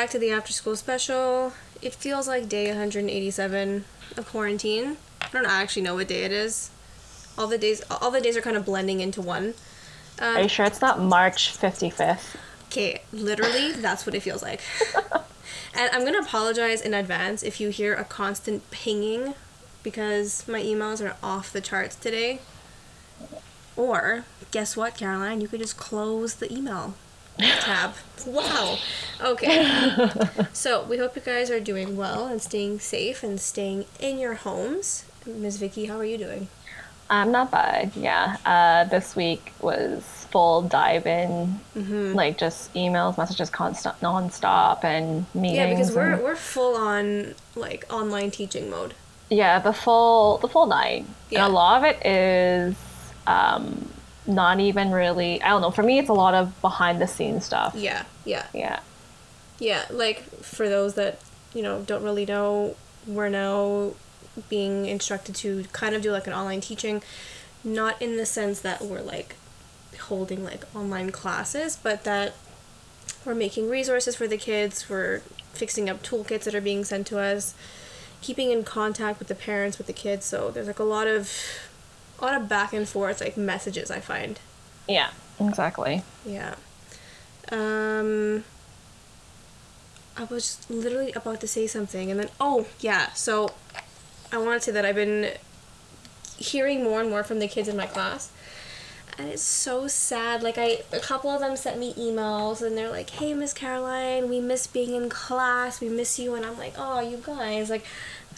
back to the after school special. It feels like day 187 of quarantine. I don't actually know what day it is. All the days, all the days are kind of blending into one. Um, Are you sure it's not March 55th? Okay, literally, that's what it feels like. and I'm gonna apologize in advance if you hear a constant pinging because my emails are off the charts today. Or, guess what, Caroline? You could just close the email tab. Wow. Okay. so, we hope you guys are doing well and staying safe and staying in your homes. Ms. Vicki, how are you doing? I'm not bad. Yeah. Uh, this week was full dive in, Mm-hmm. like just emails, messages, constant, nonstop, and meetings. Yeah, because we're and- we're full on like online teaching mode. yeah the full the full night, Yeah. and a lot of it is um, not even really. I don't know. For me, it's a lot of behind the scenes stuff. Yeah, yeah. Yeah. Yeah, like for those that, you know, don't really know, we're now being instructed to kind of do like an online teaching, not in the sense that we're like holding like online classes, but that we're making resources for the kids, we're fixing up toolkits that are being sent to us, keeping in contact with the parents, with the kids. So there's like a lot of a lot of back and forth like messages I find. Yeah. Exactly. Yeah. Um I was just literally about to say something and then oh yeah, so I want to say that I've been hearing more and more from the kids in my class. And it's so sad. Like I a couple of them sent me emails and they're like, "Hey Miss Caroline, we miss being in class. We miss you." And I'm like, "Oh, you guys, like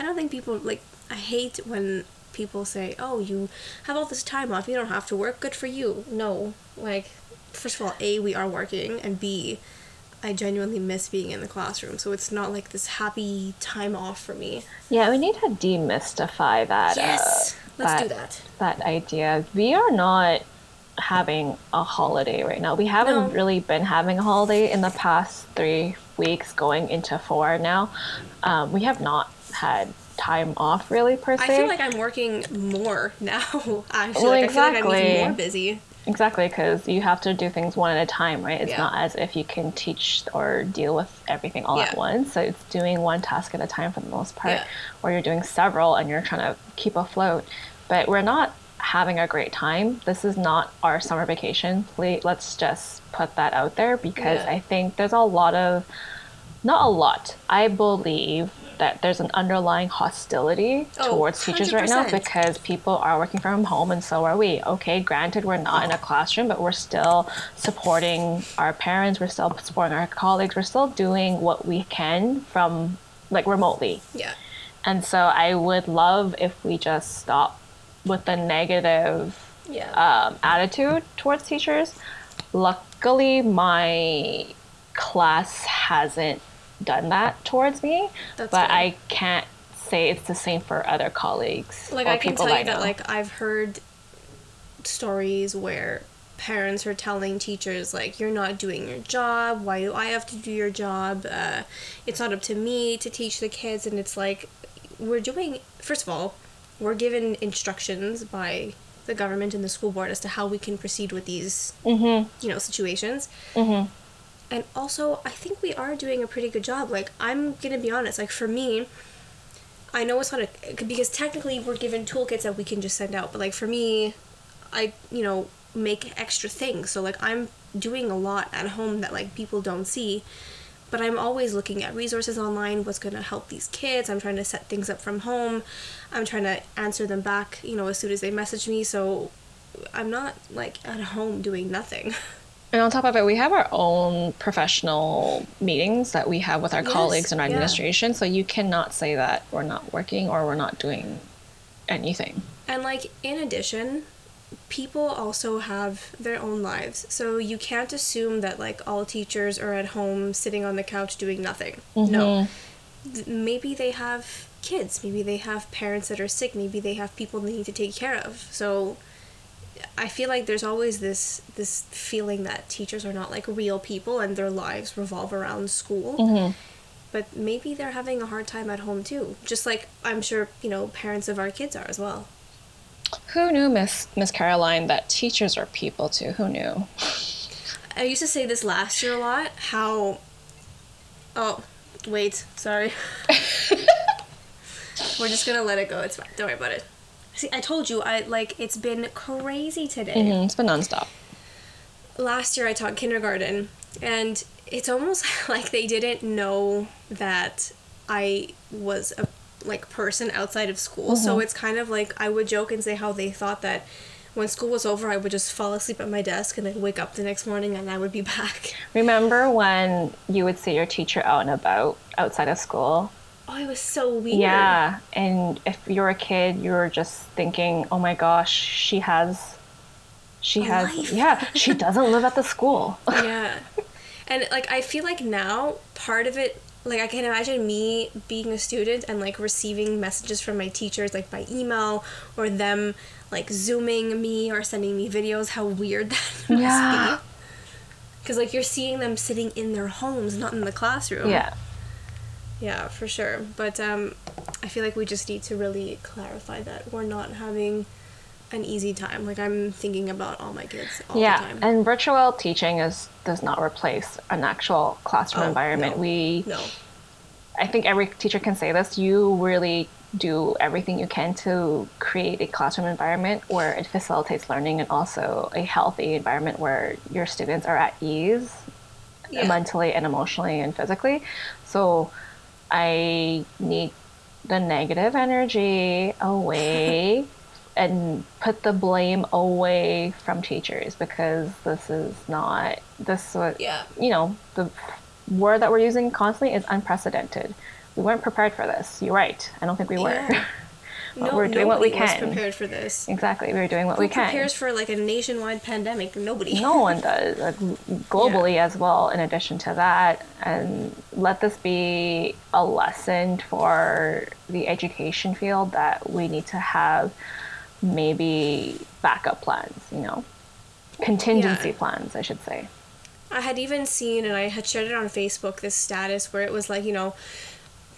I don't think people like I hate when people say, "Oh, you have all this time off. You don't have to work. Good for you." No. Like first of all, A, we are working and B, I genuinely miss being in the classroom. So it's not like this happy time off for me. Yeah, we need to demystify that. Yes. uh, Let's do that. That idea. We are not having a holiday right now. We haven't No. really been having a holiday in the past three weeks, going into four now. Um, we have not had time off really per se. I feel like I'm working more now. Actually, Well, like, I feel like I'm even more busy. Exactly, because you have to do things one at a time, right? It's Yeah. not as if you can teach or deal with everything all at once. So it's doing one task at a time for the most part, Yeah. or you're doing several and you're trying to keep afloat. But we're not having a great time. This is not our summer vacation. Let's just put that out there because Yeah. I think there's a lot of, not a lot, I believe that there's an underlying hostility Oh, towards teachers right now because people are working from home and so are we. Okay, granted, we're not in a classroom, but we're still supporting our parents, we're still supporting our colleagues, we're still doing what we can from like remotely. Yeah. And so I would love if we just stop with the negative Yeah. um, attitude towards teachers. Luckily, my class hasn't done that towards me, That's but good. I can't say it's the same for other colleagues like I can tell I you that like I've heard stories where parents are telling teachers like you're not doing your job why do i have to do your job uh, it's not up to me to teach the kids and it's like we're doing first of all we're given instructions by the government and the school board as to how we can proceed with these Mhm. you know situations Mhm. And also i think we are doing a pretty good job. Like i'm gonna be honest like for me i know it's not a because technically we're given toolkits that we can just send out but like for me i you know make extra things. So like i'm doing a lot at home that like people don't see but i'm always looking at resources online what's going to help these kids. I'm trying to set things up from home. I'm trying to answer them back you know as soon as they message me. So i'm not like at home doing nothing And on top of it, we have our own professional meetings that we have with our Yes, colleagues in our yeah. administration. So you cannot say that we're not working or we're not doing anything. And like in addition, people also have their own lives. So you can't assume that like all teachers are at home sitting on the couch doing nothing. No. Mm-hmm. Maybe they have kids, maybe they have parents that are sick, maybe they have people they need to take care of. So I feel like there's always this this feeling that teachers are not like real people and their lives revolve around school. Mm-hmm. But maybe they're having a hard time at home too. Just like I'm sure, you know, parents of our kids are as well. Who knew, Miss Miss Caroline, that teachers are people too? Who knew? I used to say this last year a lot how Oh, wait. Sorry. We're just gonna let it go. It's fine. Don't worry about it. See, I told you, I like it's been crazy today. Mhm, It's been nonstop. Last year I taught kindergarten, and it's almost like they didn't know that I was a like person outside of school. So it's kind of like I would joke and say how they thought that when school was over, I would just fall asleep at my desk and then wake up the next morning and I would be back. Remember when you would see your teacher out and about outside of school? Oh, it was so weird. Yeah, and if you're a kid, you're just thinking, "Oh my gosh, she has, she A has, life. yeah, she doesn't live at the school." yeah and like i feel like now part of it like i can imagine me being a student and like receiving messages from my teachers like by email or them like zooming me or sending me videos how weird that must Yeah. be because like you're seeing them sitting in their homes not in the classroom yeah, yeah for sure but um i feel like we just need to really clarify that we're not having an easy time like i'm thinking about all my kids all yeah, the time and virtual teaching is does not replace an actual classroom Oh, environment. no. We, no I think every teacher can say this. You really do everything you can to create a classroom environment where it facilitates learning and also a healthy environment where your students are at ease Yeah. mentally and emotionally and physically. So I need the negative energy away and put the blame away from teachers because this is not this was Yeah. you know the word that we're using constantly is unprecedented. We weren't prepared for this. You're right. I don't think we were. Yeah. but we're doing what we can. Was prepared for this. exactly. We're doing what Who we can. prepares for like a nationwide pandemic? Nobody. no one does like, globally as well in addition to that and let this be a lesson for the education field that we need to have maybe backup plans you know contingency Yeah. plans i should say I had even seen, and I had shared it on Facebook, this status where it was like, you know,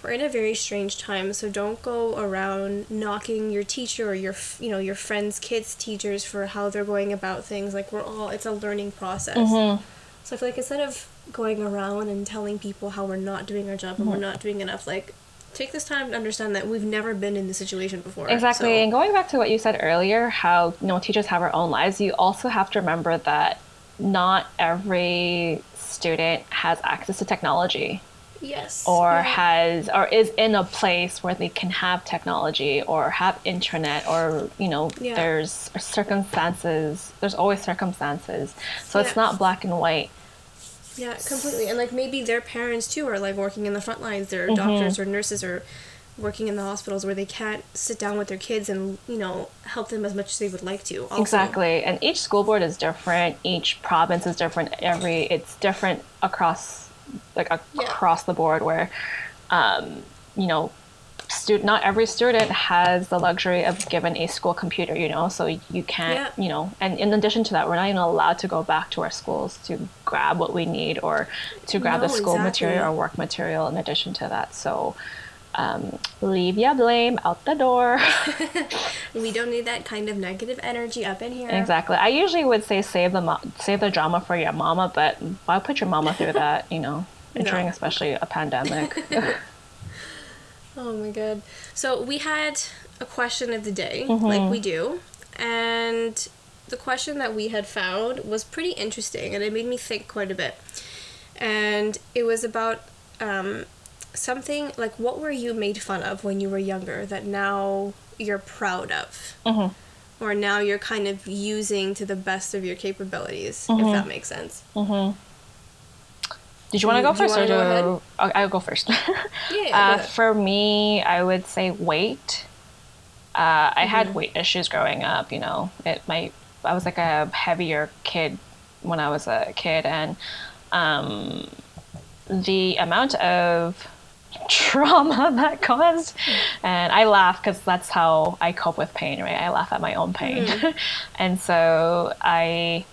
we're in a very strange time, so don't go around knocking your teacher or your, you know, your friends' kids' teachers for how they're going about things. Like we're all, it's a learning process. Mm-hmm. So I feel like instead of going around and telling people how we're not doing our job and Mm-hmm. we're not doing enough, like take this time to understand that we've never been in this situation before. Exactly. So- And going back to what you said earlier, how you know teachers have our own lives, you also have to remember that not every student has access to technology yes. or Yeah. has or is in a place where they can have technology or have internet or you know Yeah. there's circumstances there's always circumstances so it's not black and white Yeah, completely. And like maybe their parents too are like working in the front lines. They're Mm-hmm. doctors or nurses or working in the hospitals where they can't sit down with their kids and you know help them as much as they would like to. Also. Exactly. And each school board is different. Each province is different. Every it's different across like ac- Yeah. across the board where um, you know student not every student has the luxury of given a school computer, you know, so you can't, Yeah. you know, and in addition to that, we're not even allowed to go back to our schools to grab what we need or to grab the school exactly. material or work material in addition to that. So um, leave your blame out the door. We don't need that kind of negative energy up in here. Exactly. I usually would say save the mo- save the drama for your mama, but why put your mama through that? You know, during especially a pandemic. Oh my god. So we had a question of the day, Mm-hmm. like we do, and the question that we had found was pretty interesting, and it made me think quite a bit. And it was about um, something like what were you made fun of when you were younger that now you're proud of, Mhm. or now you're kind of using to the best of your capabilities, Mm-hmm. if that makes sense. Did you want to go first, or go do ahead? I'll, I'll go first? Yeah. yeah, go uh, ahead. for me, I would say weight. Uh, I Mm-hmm. had weight issues growing up. You know, it my I was like a heavier kid when I was a kid, and um, the amount of trauma that caused, and I laugh because that's how I cope with pain. Right, I laugh at my own pain, Mm-hmm. and so I,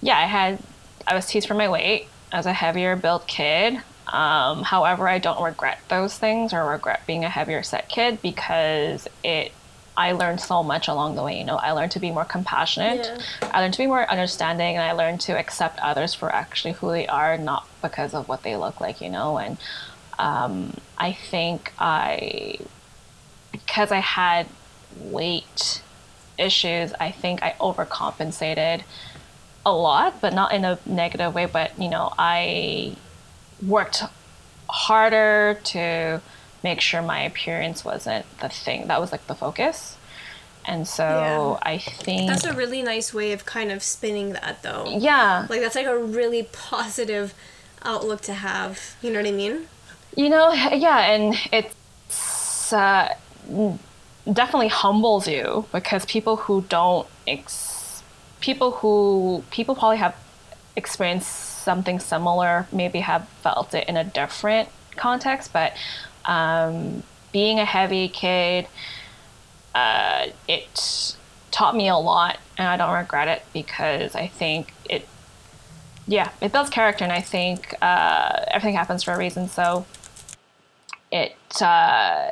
yeah, I had I was teased for my weight. I was a heavier built kid. Um, however, I don't regret those things or regret being a heavier set kid because it I learned so much along the way. You know, I learned to be more compassionate. Yeah. I learned to be more understanding, and I learned to accept others for actually who they are, not because of what they look like. You know, and um, I think I, because I had weight issues, I think I overcompensated a lot, but not in a negative way. But you know, I worked harder to make sure my appearance wasn't the thing that was like the focus. And so Yeah. I think That's a really nice way of kind of spinning that, though. yeah, Like that's like a really positive outlook to have. You know what I mean? You know, yeah, and it's uh, definitely humbles you because people who don't ex- people who people probably have experienced something similar maybe have felt it in a different context but um, being a heavy kid uh, it taught me a lot and i don't regret it because i think it yeah it builds character and i think uh, everything happens for a reason. So it uh,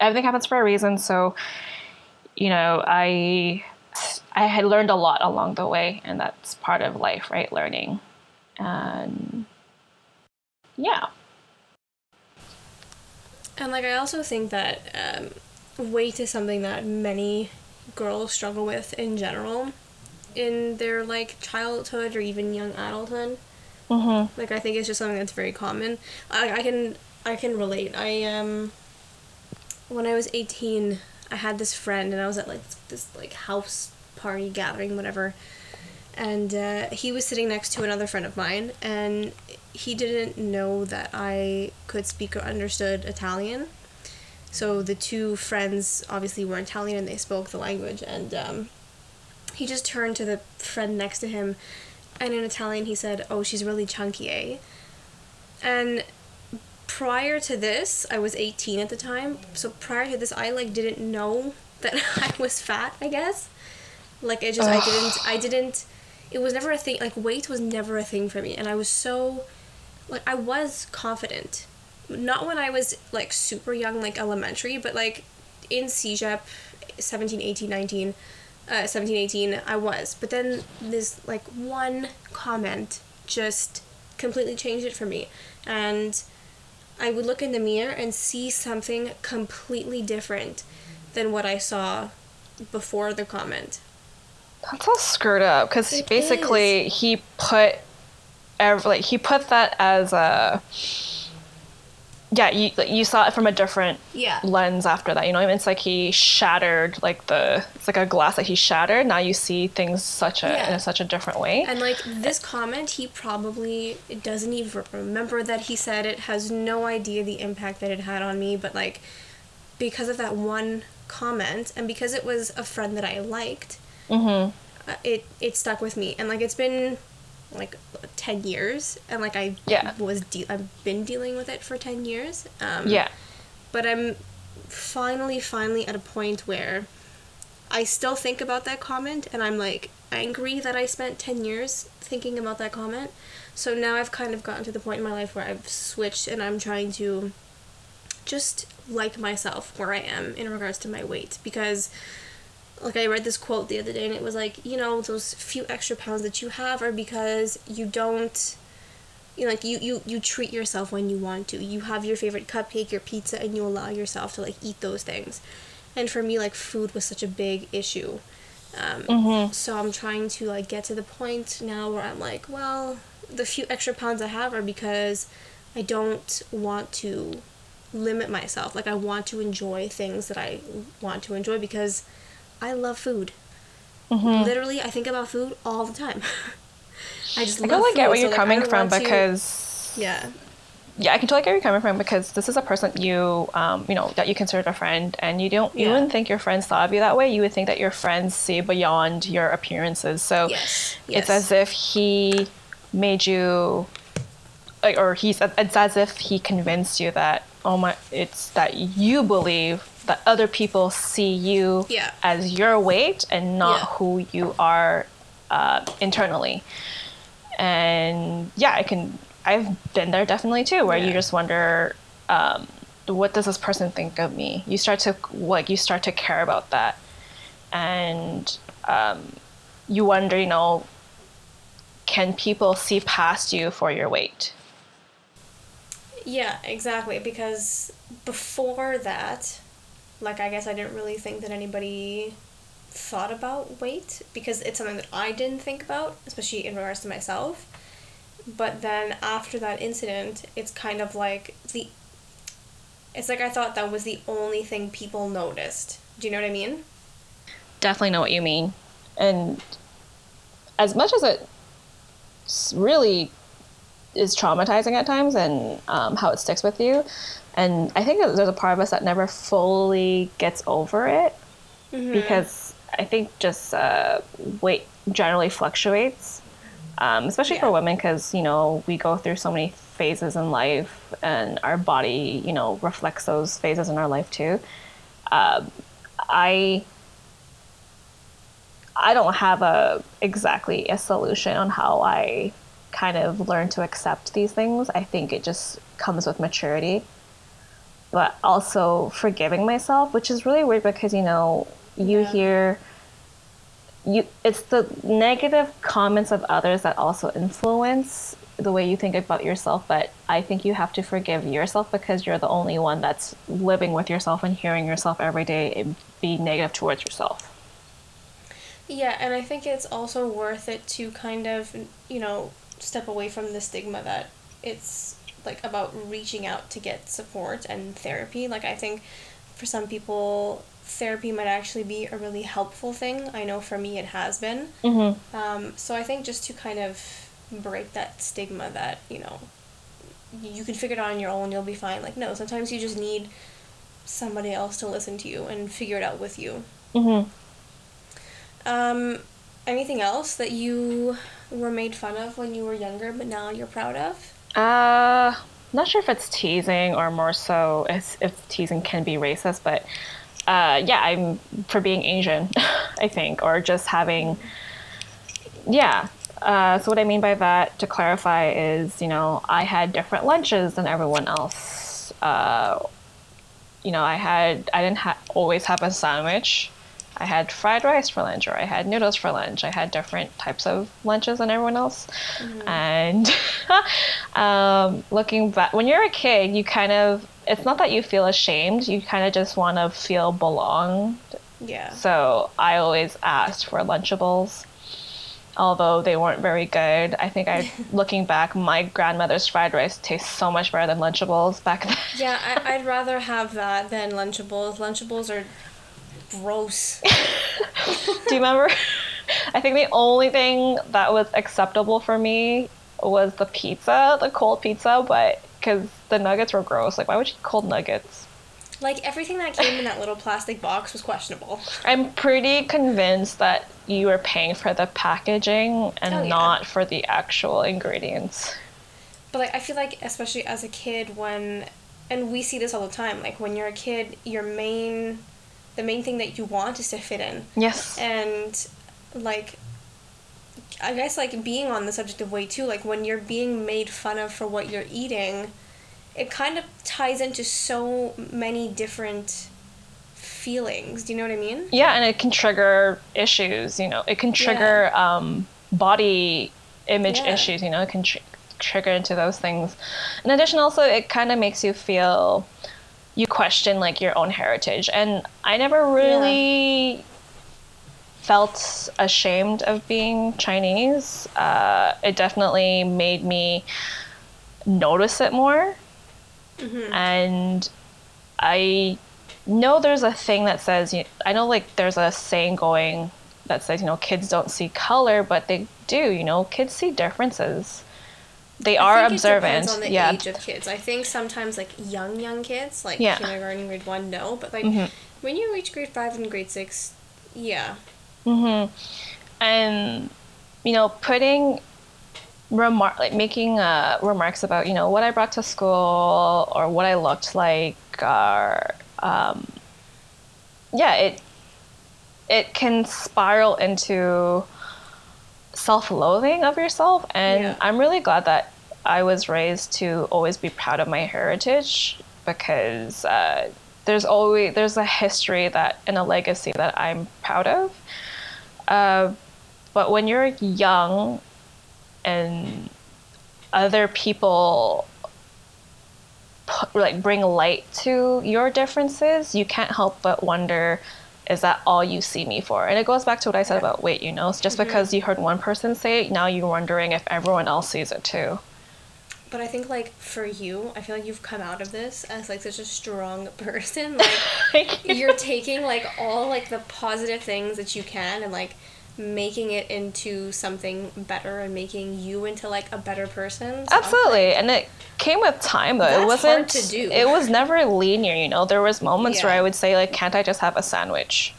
everything happens for a reason so you know i i had learned a lot along the way and that's part of life right learning and yeah And like I also think that um, weight is something that many girls struggle with in general in their like childhood or even young adulthood. mm-hmm. Like I think it's just something that's very common. I, I can I can relate. I um when I was eighteen, I had this friend and I was at like this like house party gathering whatever, and uh, he was sitting next to another friend of mine and he didn't know that I could speak or understood Italian. So the two friends obviously were Italian and they spoke the language and um, he just turned to the friend next to him and in Italian he said, "Oh, she's really chunky, eh?" And prior to this, I was 18 at the time. So prior to this, I like didn't know that I was fat, I guess. Like it just I didn't I didn't it was never a thing like weight was never a thing for me and I was so like I was confident. Not when I was like super young like elementary, but like in CEGEP 17, 18, 19 uh, 17, 18, I was. But then this like one comment just completely changed it for me. And I would look in the mirror and see something completely different than what I saw before the comment. That's all screwed up because basically he put, ev- like he put that as a, yeah, you you saw it from a different Yeah. lens after that. You know, I mean? it's like he shattered like the it's like a glass that he shattered. Now you see things such a Yeah. in such a different way. And like this comment, he probably doesn't even remember that he said it, has no idea the impact that it had on me, but like because of that one comment and because it was a friend that I liked, mm-hmm. uh, it it stuck with me. And like it's been like 10 years and like I Yeah. was de- I've been dealing with it for 10 years. Um Yeah. but I'm finally, finally at a point where I still think about that comment and I'm like angry that I spent 10 years thinking about that comment. So now I've kind of gotten to the point in my life where I've switched and I'm trying to just like myself where I am in regards to my weight because like I read this quote the other day and it was like, you know, those few extra pounds that you have are because you don't you know, like you, you you treat yourself when you want to. You have your favorite cupcake, your pizza, and you allow yourself to like eat those things. And for me, like food was such a big issue. Um, Mhm. So I'm trying to like get to the point now where I'm like, well, the few extra pounds I have are because I don't want to limit myself. Like I want to enjoy things that I want to enjoy because I love food. Mm-hmm. Literally, I think about food all the time. I just I love totally food, get where so, you're like, coming from want to- because yeah. yeah, I can totally get where you're coming from because this is a person you, um, you know, that you consider a friend, and you don't, you Yeah. wouldn't think your friends thought of you that way. You would think that your friends see beyond your appearances. So Yes. it's yes. as if he made you, like, or he's, it's as if he convinced you that, oh my, it's that you believe that other people see you Yeah. as your weight and not Yeah. who you are uh, internally and yeah i can i've been there definitely too where you just wonder um, what does this person think of me? You start to like you start to care about that, and um, you wonder, you know, can people see past you for your weight? Yeah, exactly. Because before that, like I guess I didn't really think that anybody thought about weight because it's something that I didn't think about, especially in regards to myself. But then after that incident, it's kind of like the it's like I thought that was the only thing people noticed. Do you know what I mean? Definitely know what you mean. And as much as it really is traumatizing at times and um, how it sticks with you, and I think there's a part of us that never fully gets over it mm-hmm. because I think just uh, weight generally fluctuates, um, especially yeah. for women because you know we go through so many phases in life and our body you know reflects those phases in our life too. Uh, I I don't have a exactly a solution on how I kind of learn to accept these things. I think it just comes with maturity but also forgiving myself, which is really weird because you know you yeah. hear you it's the negative comments of others that also influence the way you think about yourself but i think you have to forgive yourself because you're the only one that's living with yourself and hearing yourself every day be negative towards yourself yeah and i think it's also worth it to kind of you know step away from the stigma that it's like about reaching out to get support and therapy. Like I think for some people therapy might actually be a really helpful thing. I know for me it has been. Mm-hmm. Um, so I think just to kind of break that stigma that you know you can figure it out on your own, you'll be fine. Like no, sometimes you just need somebody else to listen to you and figure it out with you. Mm-hmm. Um, anything else that you were made fun of when you were younger, but now you're proud of? Uh, not sure if it's teasing or more so if, teasing can be racist, but uh, yeah, I'm for being Asian, I think, or just having, yeah. Uh, so what I mean by that, to clarify, is you know I had different lunches than everyone else. Uh, you know, I had I didn't ha- always have a sandwich. I had fried rice for lunch or I had noodles for lunch. I had different types of lunches than everyone else. Mm-hmm. And um, looking back, when you're a kid, you kind of, it's not that you feel ashamed, you kind of just want to feel belonged. Yeah. So I always asked for Lunchables. Although they weren't very good, I think I, looking back, my grandmother's fried rice tastes so much better than Lunchables back then. Yeah, I, I'd rather have that than Lunchables. Lunchables are gross. Do you remember? I think the only thing that was acceptable for me was the pizza, the cold pizza, but because the nuggets were gross. Like, why would you eat cold nuggets? Like, everything that came in that little plastic box was questionable. I'm pretty convinced that you were paying for the packaging and oh, yeah. not for the actual ingredients. But, like, I feel like, especially as a kid, when, and we see this all the time, like, when you're a kid, your main the main thing that you want is to fit in. Yes. And like I guess like being on the subject of weight too, like when you're being made fun of for what you're eating, it kind of ties into so many different feelings. Do you know what I mean? Yeah, and it can trigger issues, you know. It can trigger yeah. um, body image yeah. issues, you know. It can tr- trigger into those things. In addition, also, it kind of makes you feel you question like your own heritage. And i never really yeah. felt ashamed of being chinese. Uh, it definitely made me notice it more. Mm-hmm. and i know there's a thing that says i know like there's a saying going that says you know kids don't see color but they do you know. Kids see differences they are observant. on the yeah. age of kids. I think sometimes like young young kids, like yeah. kindergarten, grade one, no, but like mm-hmm. when you reach grade five and grade six, yeah. Mhm. And you know, putting remark like making uh, remarks about you know what I brought to school or what I looked like or um, yeah, it it can spiral into self-loathing of yourself and yeah. i'm really glad that i was raised to always be proud of my heritage because uh, there's always there's a history that and a legacy that I'm proud of. Uh, but when you're young and other people put, like bring light to your differences, you can't help but wonder is that all you see me for? And it goes back to what I said about weight, you know, just mm-hmm. because you heard one person say it, now you're wondering if everyone else sees it too. But I think like for you, I feel like you've come out of this as like such a strong person. Like you. you're taking like all like the positive things that you can and like making it into something better and making you into like a better person. So, Absolutely, and it came with time though. That's it wasn't. hard to do. It was never linear. You know, there was moments where I would say like, "Can't I just have a sandwich?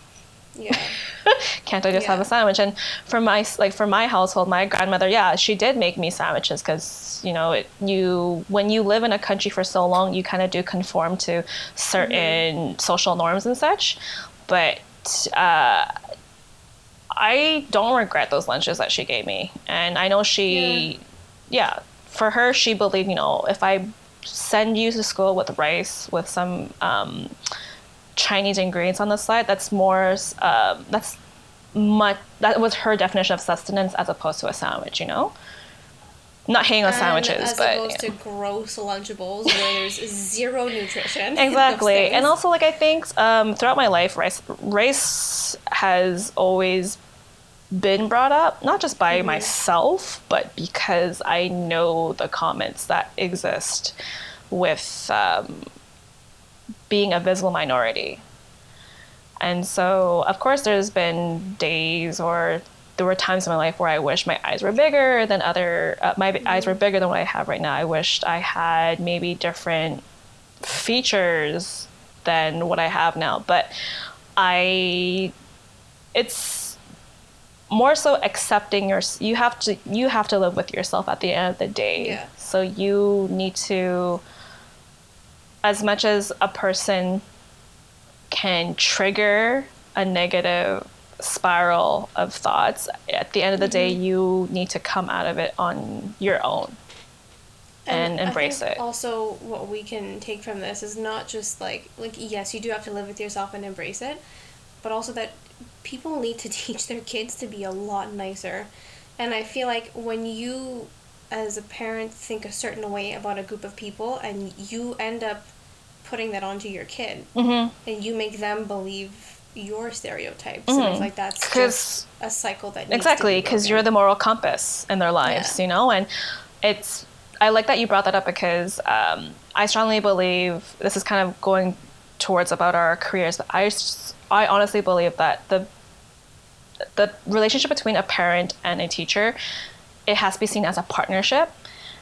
Yeah. Can't I just have a sandwich?" And for my like for my household, my grandmother, yeah, she did make me sandwiches because you know it, you when you live in a country for so long, you kind of do conform to certain Mm-hmm. social norms and such. But uh, I don't regret those lunches that she gave me, and I know she, yeah, for her, she believed you know if I send you to school with rice with some um, Chinese ingredients on the side, that's more um, that's much that was her definition of sustenance as opposed to a sandwich, you know. Not And sandwiches, as but opposed yeah. to gross Lunchables where there's zero nutrition. exactly and also like i think um, throughout my life rice race has always been brought up not just by myself but because i know the comments that exist with um, being a visible minority and so of course there's been days or there were times in my life where I wish my eyes were bigger than other uh, my eyes were bigger than what I have right now. I wished I had maybe different features than what I have now, but I it's more so accepting your you have to you have to live with yourself at the end of the day. Yeah. So you need to as much as a person can trigger a negative spiral of thoughts, at the end of the day, you need to come out of it on your own and, I embrace it. Also, what we can take from this is not just like like yes, you do have to live with yourself and embrace it, but also that people need to teach their kids to be a lot nicer. And I feel like when you as a parent think a certain way about a group of people and you end up putting that onto your kid Mhm. and you make them believe your stereotypes and it's like that's just a cycle that needs Exactly, because you're the moral compass in their lives, Yeah. you know? And it's, I like that you brought that up because um, I strongly believe this is kind of going towards about our careers, but I, I honestly believe that the, the relationship between a parent and a teacher, it has to be seen as a partnership.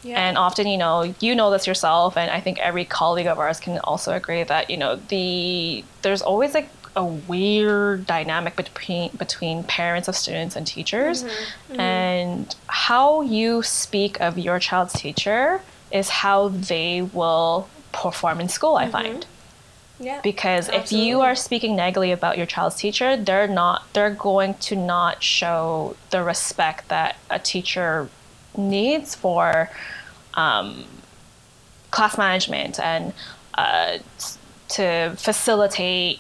Yeah. And often, you know, you know this yourself, and I think every colleague of ours can also agree that you know the there's always like a weird dynamic between between parents of students and teachers, and how you speak of your child's teacher is how they will perform in school. I find. Yeah because if you are speaking negatively about your child's teacher they're not they're going to not show the respect that a teacher needs for um, class management and uh, to facilitate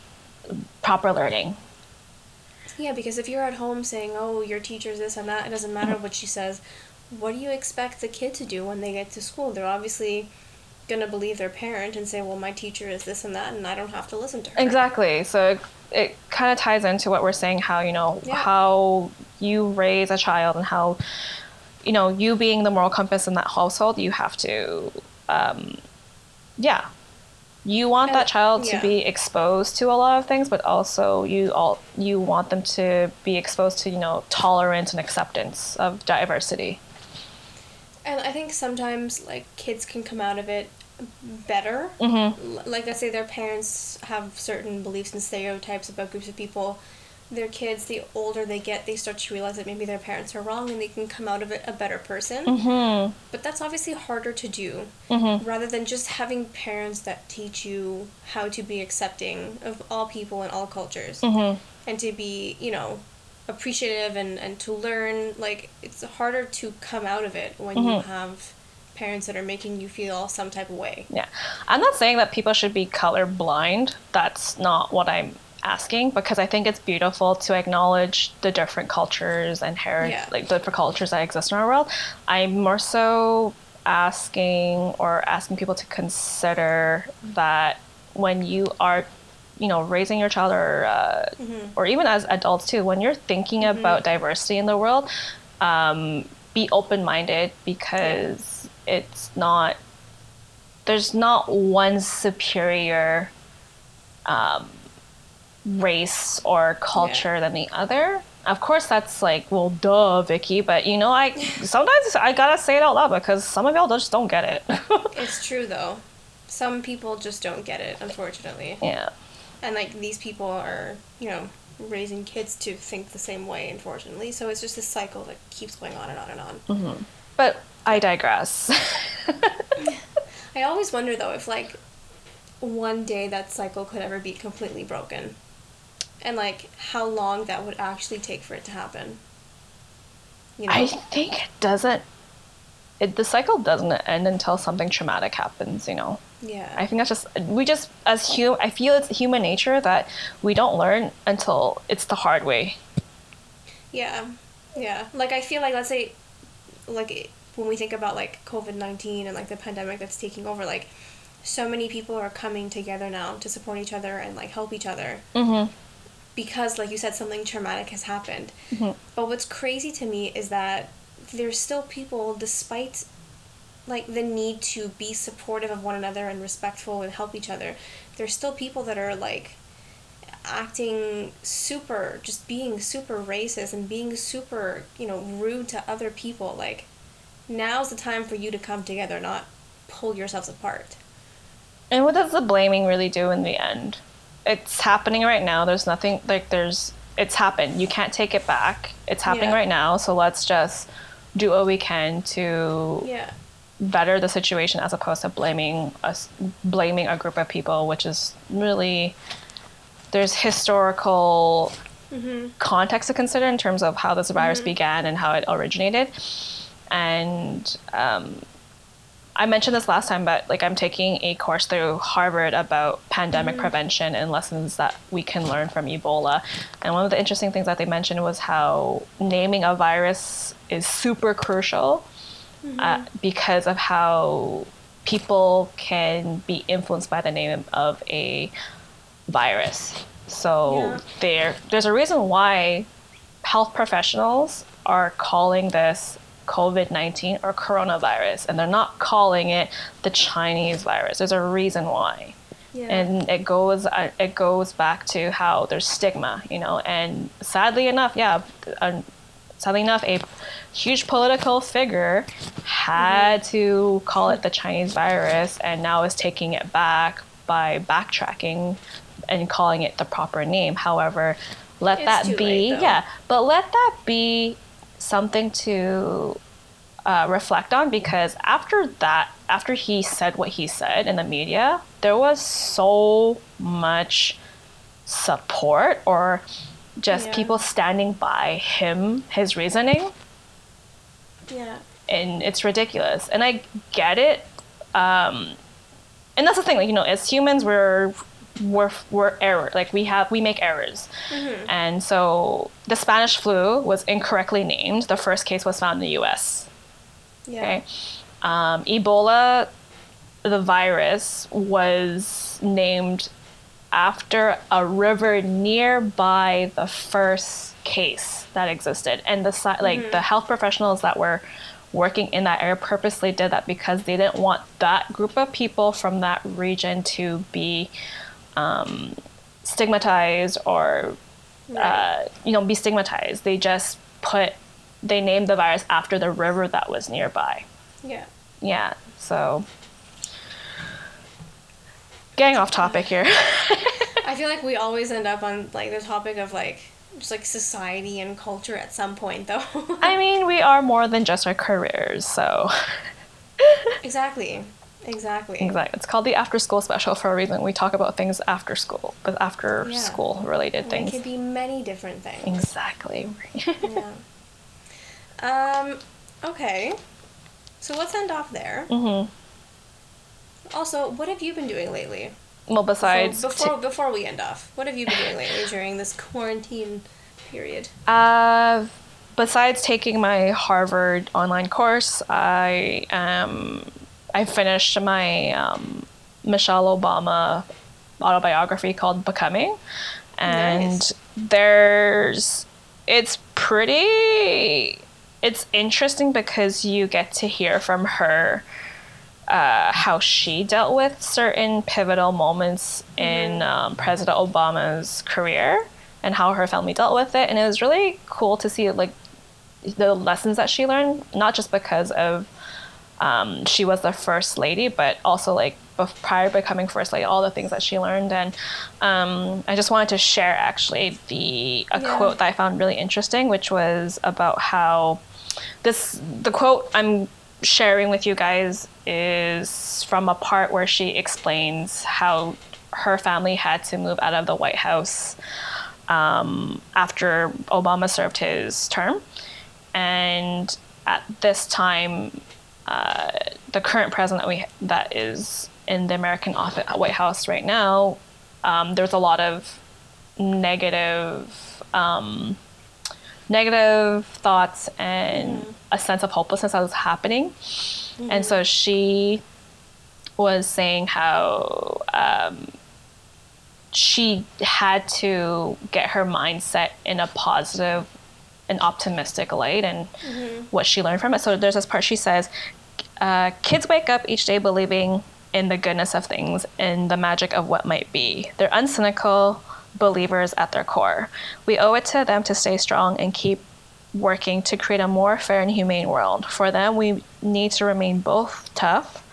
proper learning Yeah, because if you're at home saying, "Oh, your teacher's this and that," it doesn't matter what she says. What do you expect the kid to do when they get to school? They're obviously gonna believe their parent and say, "Well, my teacher is this and that, and I don't have to listen to her." Exactly. So it, it kind of ties into what we're saying how, you know, Yeah. how you raise a child and how, you know, you being the moral compass in that household, you have to, um, yeah. You want that child yeah. to be exposed to a lot of things, but also you all you want them to be exposed to you know tolerance and acceptance of diversity. And I think sometimes like kids can come out of it better. Mm-hmm. Like I say, their parents have certain beliefs and stereotypes about groups of people. Their kids, the older they get, they start to realize that maybe their parents are wrong, and they can come out of it a better person. Mm-hmm. But that's obviously harder to do. Mm-hmm. rather than just having parents that teach you how to be accepting of all people and all cultures Mm-hmm. and to be you know appreciative and, and to learn like it's harder to come out of it when you Mhm. have parents that are making you feel some type of way. Yeah. I'm not saying that people should be color blind. That's not what I'm asking because I think it's beautiful to acknowledge the different cultures and heritage, Yeah. like different cultures that exist in our world. I'm more so asking or asking people to consider that when you are you know raising your child or uh, or even as adults too when you're thinking about diversity in the world um, be open-minded because it's not there's not one superior um, race or culture than the other. Of course, that's like, well, duh, Vicki. But you know, I sometimes I gotta say it out loud because some of y'all just don't get it. It's true though. Some people just don't get it, unfortunately. yeah, And like these people are, you know, raising kids to think the same way, unfortunately. So it's just this cycle that keeps going on and on and on. Mm-hmm. but I digress. I always wonder though if like one day that cycle could ever be completely broken. And like how long that would actually take for it to happen. You know? I think it doesn't. It, the cycle doesn't end until something traumatic happens. You know. yeah. I think that's just we just as hum. I feel it's human nature that we don't learn until it's the hard way. Yeah, yeah. Like I feel like let's say, like when we think about like COVID nineteen and like the pandemic that's taking over, like so many people are coming together now to support each other and like help each other Mm-hmm. Because, like you said, something traumatic has happened. Mm-hmm. But what's crazy to me is that there's still people, despite like the need to be supportive of one another and respectful and help each other, there's still people that are like acting super just being super racist and being super you know rude to other people like now's the time for you to come together not pull yourselves apart And what does the blaming really do in the end? It's happening right now. There's nothing like there's it's happened. You can't take it back. It's happening Yeah. right now. So let's just do what we can to yeah better the situation as opposed to blaming us blaming a group of people, which is really there's historical context to consider in terms of how this virus began and how it originated. And um, I mentioned this last time, but like I'm taking a course through Harvard about pandemic prevention and lessons that we can learn from Ebola. And one of the interesting things that they mentioned was how naming a virus is super crucial uh, because of how people can be influenced by the name of a virus. So Yeah. there, there's a reason why health professionals are calling this COVID 19 or coronavirus, and they're not calling it the Chinese virus. There's a reason why. yeah And it goes uh, it goes back to how there's stigma, you know, and sadly enough, yeah, uh, sadly enough, a huge political figure had to call it the Chinese virus, and now is taking it back by backtracking and calling it the proper name. However, let It's that be, late, yeah, but let that be something to uh, reflect on because after that, after he said what he said in the media, there was so much support or just Yeah. people standing by him, his reasoning, yeah and it's ridiculous. And I get it. Um, and that's the thing, like, you know, as humans, we're we're we're error. Like we have we make errors, and so the Spanish flu was incorrectly named. The first case was found in the U.S. yeah Okay. Um, Ebola, the virus, was named after a river nearby the first case that existed, and the like the health professionals that were working in that area purposely did that because they didn't want that group of people from that region to be um, stigmatized or uh, you know be stigmatized. They just put they named the virus after the river that was nearby. yeah Yeah, so getting off topic here. i feel like we always end up on like the topic of like just like society and culture at some point though I mean, we are more than just our careers, so exactly exactly exactly. It's called the after school special for a reason. We talk about things after school, but after Yeah. school related things. It could be many different things Exactly. yeah. Um, okay. So let's end off there. Mm-hmm. Also, what have you been doing lately? Well, besides, So before before we end off, what have you been doing lately during this quarantine period? Uh, besides taking my Harvard online course, I um, I finished my um, Michelle Obama autobiography called Becoming, and Nice. there's it's pretty it's interesting because you get to hear from her uh, how she dealt with certain pivotal moments in um, President Obama's career and how her family dealt with it. And it was really cool to see like the lessons that she learned, not just because of um, she was the first lady, but also like prior to becoming first lady, all the things that she learned. And um, I just wanted to share actually the a Yeah. quote that I found really interesting, which was about how this the quote I'm sharing with you guys is from a part where she explains how her family had to move out of the White House um, after Obama served his term, and at this time, uh, the current president that we that is in the American office, White House right now, um, there's a lot of negative. Um, negative thoughts and a sense of hopelessness that was happening. And so she was saying how um, she had to get her mindset in a positive and optimistic light and what she learned from it. So there's this part she says, uh, kids wake up each day believing in the goodness of things and the magic of what might be. They're uncynical believers at their core. We owe it to them to stay strong and keep working to create a more fair and humane world. For them, we need to remain both tough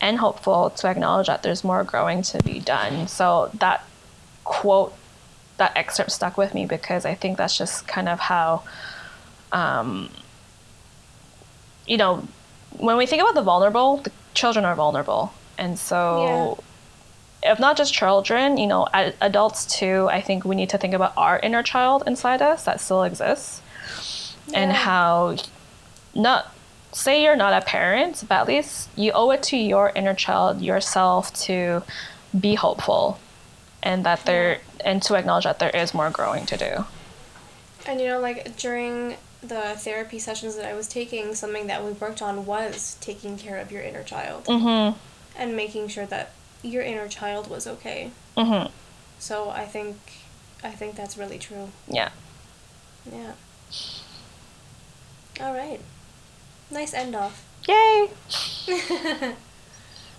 and hopeful to acknowledge that there's more growing to be done. So that quote, that excerpt stuck with me because I think that's just kind of how, um, you know, when we think about the vulnerable, the children are vulnerable. And so, if not just children, you know, adults too, I think we need to think about our inner child inside us that still exists and how not say you're not a parent, but at least you owe it to your inner child, yourself to be hopeful and that there and to acknowledge that there is more growing to do. And you know, like during the therapy sessions that I was taking, something that we worked on was taking care of your inner child Mhm. and making sure that your inner child was okay. Mhm. So I think I think that's really true. Yeah. Yeah. All right. Nice end off. Yay.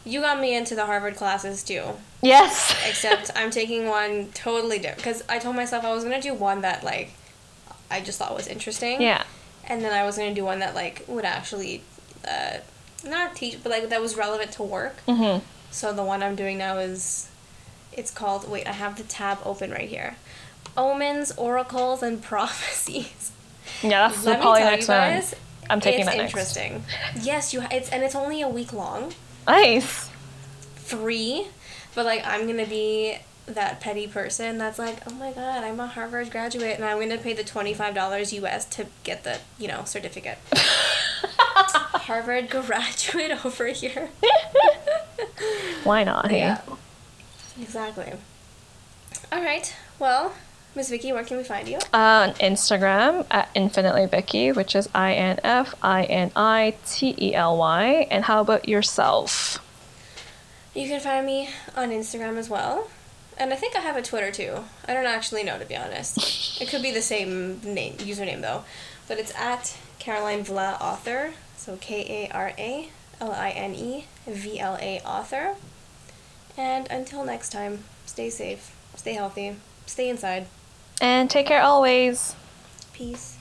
You got me into the Harvard classes too. Yes. Except I'm taking one totally different because I told myself I was gonna do one that like I just thought was interesting. yeah. And then I was gonna do one that like would actually, uh, not teach, but like that was relevant to work. Mhm. So the one I'm doing now is, it's called. Wait, I have the tab open right here. Omens, oracles, and prophecies. Yeah, that's Let the probably next guys, one. I'm taking it's that next. interesting. Yes, you. It's and it's only a week long. Nice. Three, but like I'm gonna be that petty person that's like, oh my god, I'm a Harvard graduate and I'm gonna pay the twenty five dollars US to get the you know certificate. Harvard graduate over here. Why not? Hey? Yeah. Exactly. All right. Well, Miss Vicki, where can we find you? Uh, on Instagram at infinitely Vicki, which is I N F I N I T E L Y. And how about yourself? You can find me on Instagram as well. And I think I have a Twitter too. I don't actually know to be honest. It could be the same name username though. But it's at Karaline Vla author. So K A R A L I N E V L A author. And until next time, stay safe, stay healthy, stay inside. And take care always. Peace.